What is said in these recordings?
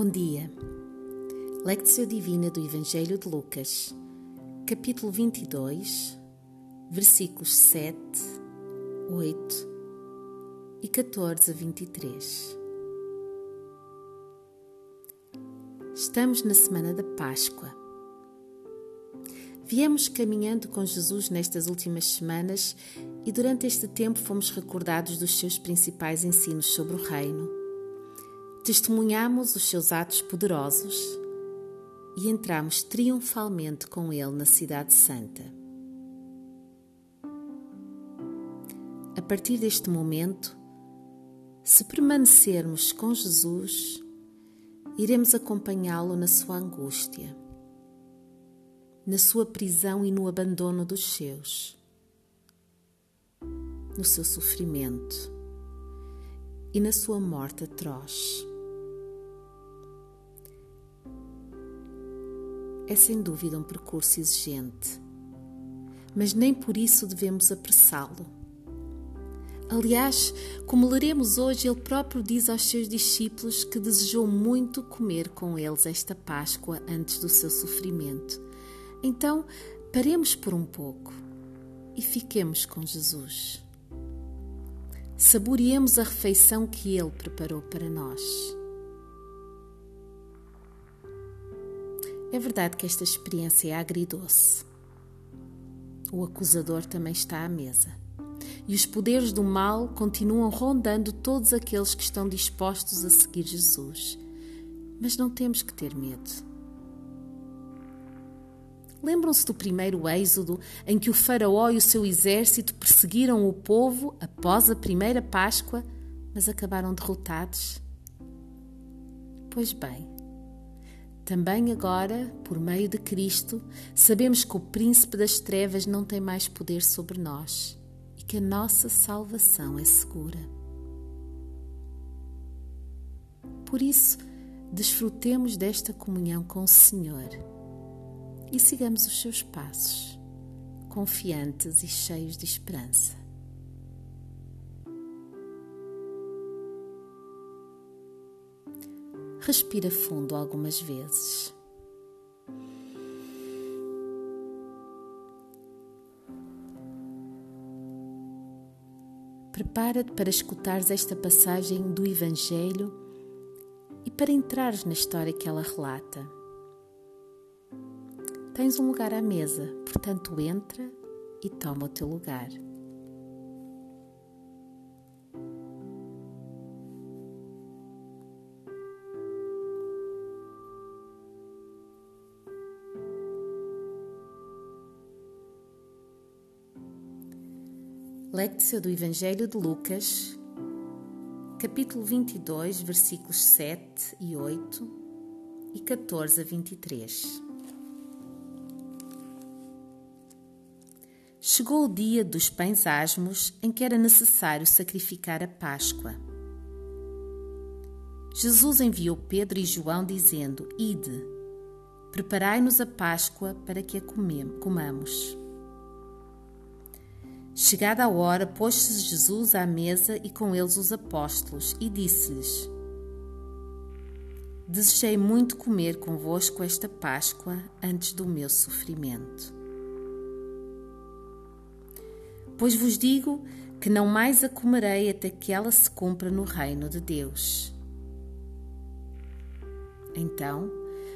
Bom dia. Lectio Divina do Evangelho de Lucas, capítulo 22, versículos 7, 8 e 14 a 23. Estamos na semana da Páscoa. Viemos caminhando com Jesus nestas últimas semanas e durante este tempo fomos recordados dos seus principais ensinos sobre o Reino testemunhamos os seus atos poderosos e entramos triunfalmente com ele na Cidade Santa. A partir deste momento, se permanecermos com Jesus, iremos acompanhá-lo na sua angústia, na sua prisão e no abandono dos seus, no seu sofrimento e na sua morte atroz. É sem dúvida um percurso exigente, mas nem por isso devemos apressá-lo. Aliás, como leremos hoje, ele próprio diz aos seus discípulos que desejou muito comer com eles esta Páscoa antes do seu sofrimento. Então, paremos por um pouco e fiquemos com Jesus. Saboreemos a refeição que ele preparou para nós. É verdade que esta experiência é agridoce. O acusador também está à mesa. E os poderes do mal continuam rondando todos aqueles que estão dispostos a seguir Jesus. Mas não temos que ter medo. Lembram-se do primeiro êxodo em que o Faraó e o seu exército perseguiram o povo após a primeira Páscoa, mas acabaram derrotados? Pois bem, também agora, por meio de Cristo, sabemos que o príncipe das trevas não tem mais poder sobre nós e que a nossa salvação é segura. Por isso, desfrutemos desta comunhão com o Senhor e sigamos os seus passos, confiantes e cheios de esperança. Respira fundo algumas vezes. Prepara-te para escutares esta passagem do Evangelho e para entrares na história que ela relata. Tens um lugar à mesa, portanto, entra e toma o teu lugar. Lectio do Evangelho de Lucas, capítulo 22, versículos 7 e 8 e 14 a 23. Chegou o dia dos pães asmos em que era necessário sacrificar a Páscoa. Jesus enviou Pedro e João dizendo: Ide, preparai-nos a Páscoa para que a comamos. Chegada a hora, pôs-se Jesus à mesa e com eles os apóstolos, e disse-lhes: Desejei muito comer convosco esta Páscoa antes do meu sofrimento. Pois vos digo que não mais a comerei até que ela se cumpra no reino de Deus. Então,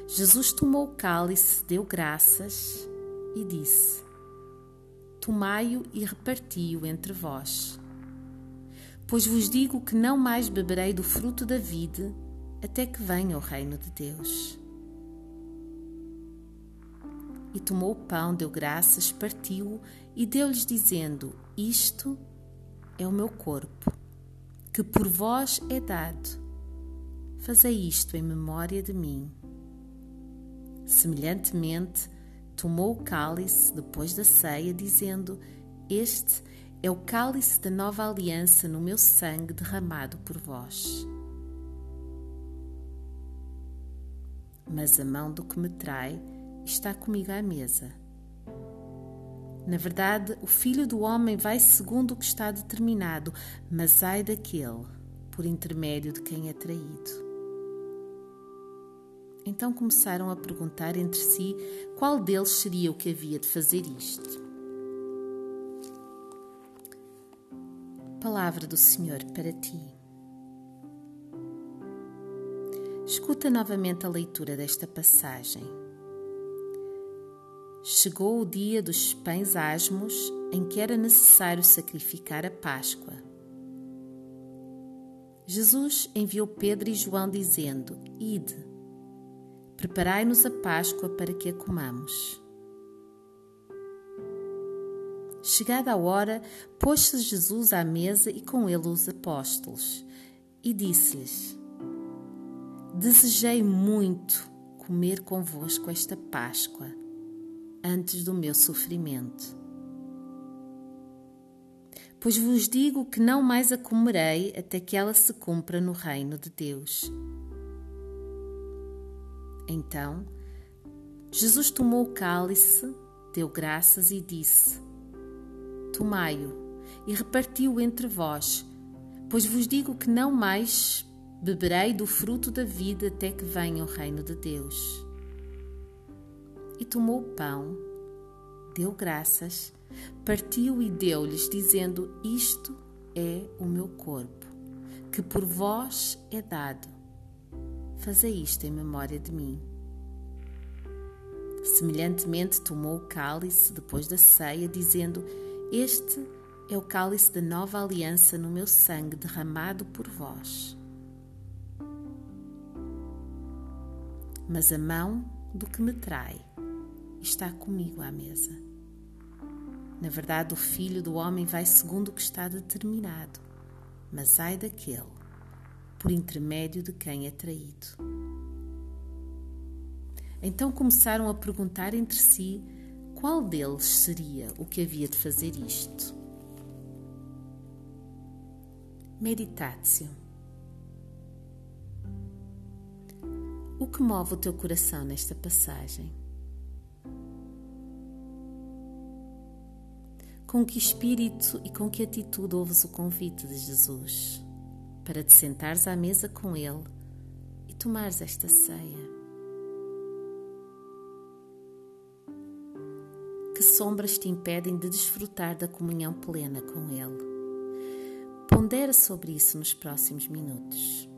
Jesus tomou o cálice, deu graças e disse: tomai-o e reparti-o entre vós. Pois vos digo que não mais beberei do fruto da vide até que venha o reino de Deus. E tomou o pão, deu graças, partiu-o e deu-lhes, dizendo: Isto é o meu corpo, que por vós é dado. Fazei isto em memória de mim. Semelhantemente, tomou o cálice depois da ceia, dizendo: Este é o cálice da nova aliança no meu sangue derramado por vós. Mas a mão do que me trai está comigo à mesa. Na verdade, o filho do homem vai segundo o que está determinado, mas ai daquele por intermédio de quem é traído. Então começaram a perguntar entre si qual deles seria o que havia de fazer isto. Palavra do Senhor para ti. Escuta novamente a leitura desta passagem. Chegou o dia dos pães asmos em que era necessário sacrificar a Páscoa. Jesus enviou Pedro e João dizendo: Ide, preparai-nos a Páscoa para que a comamos. Chegada a hora, pôs-se Jesus à mesa e com ele os apóstolos, e disse-lhes: Desejei muito comer convosco esta Páscoa, antes do meu sofrimento. Pois vos digo que não mais a comerei até que ela se cumpra no reino de Deus. Então, Jesus tomou o cálice, deu graças e disse: Tomai-o e repartiu entre vós, pois vos digo que não mais beberei do fruto da vida até que venha o reino de Deus. E tomou o pão, deu graças, partiu e deu-lhes, dizendo: Isto é o meu corpo, que por vós é dado. Fazei isto em memória de mim. Semelhantemente, tomou o cálice depois da ceia, dizendo: Este é o cálice da nova aliança no meu sangue derramado por vós. Mas a mão do que me trai está comigo à mesa. Na verdade, o filho do homem vai segundo o que está determinado, mas ai daquele por intermédio de quem é traído. Então começaram a perguntar entre si qual deles seria o que havia de fazer isto. Meditatio. O que move o teu coração nesta passagem? Com que espírito e com que atitude ouves o convite de Jesus para te sentares à mesa com Ele e tomares esta ceia? Que sombras te impedem de desfrutar da comunhão plena com Ele? Pondera sobre isso nos próximos minutos.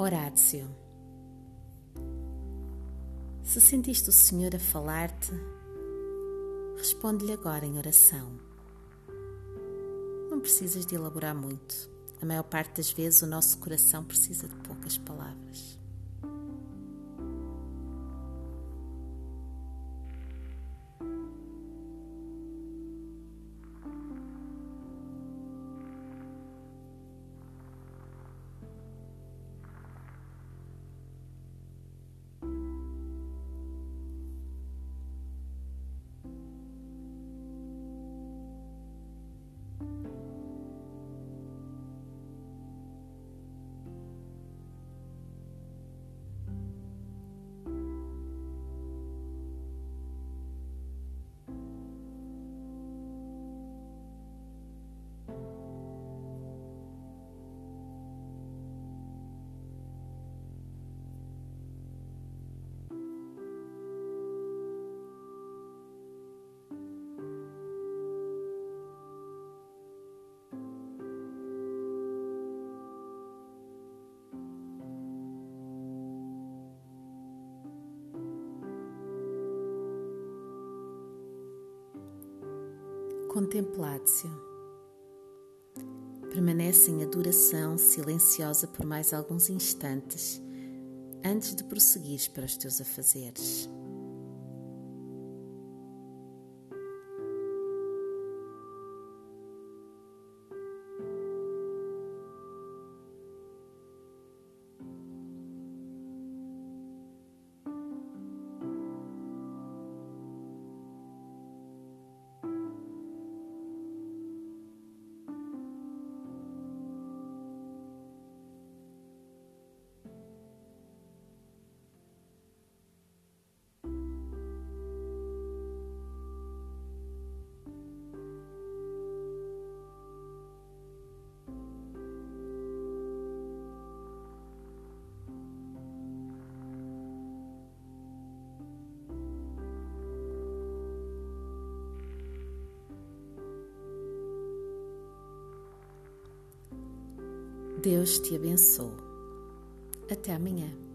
Horácio. Se sentiste o Senhor a falar-te, responde-lhe agora em oração. Não precisas de elaborar muito. A maior parte das vezes o nosso coração precisa de poucas palavras. Contemplatio. Permanece em adoração silenciosa por mais alguns instantes antes de prosseguires para os teus afazeres. Deus te abençoe. Até amanhã.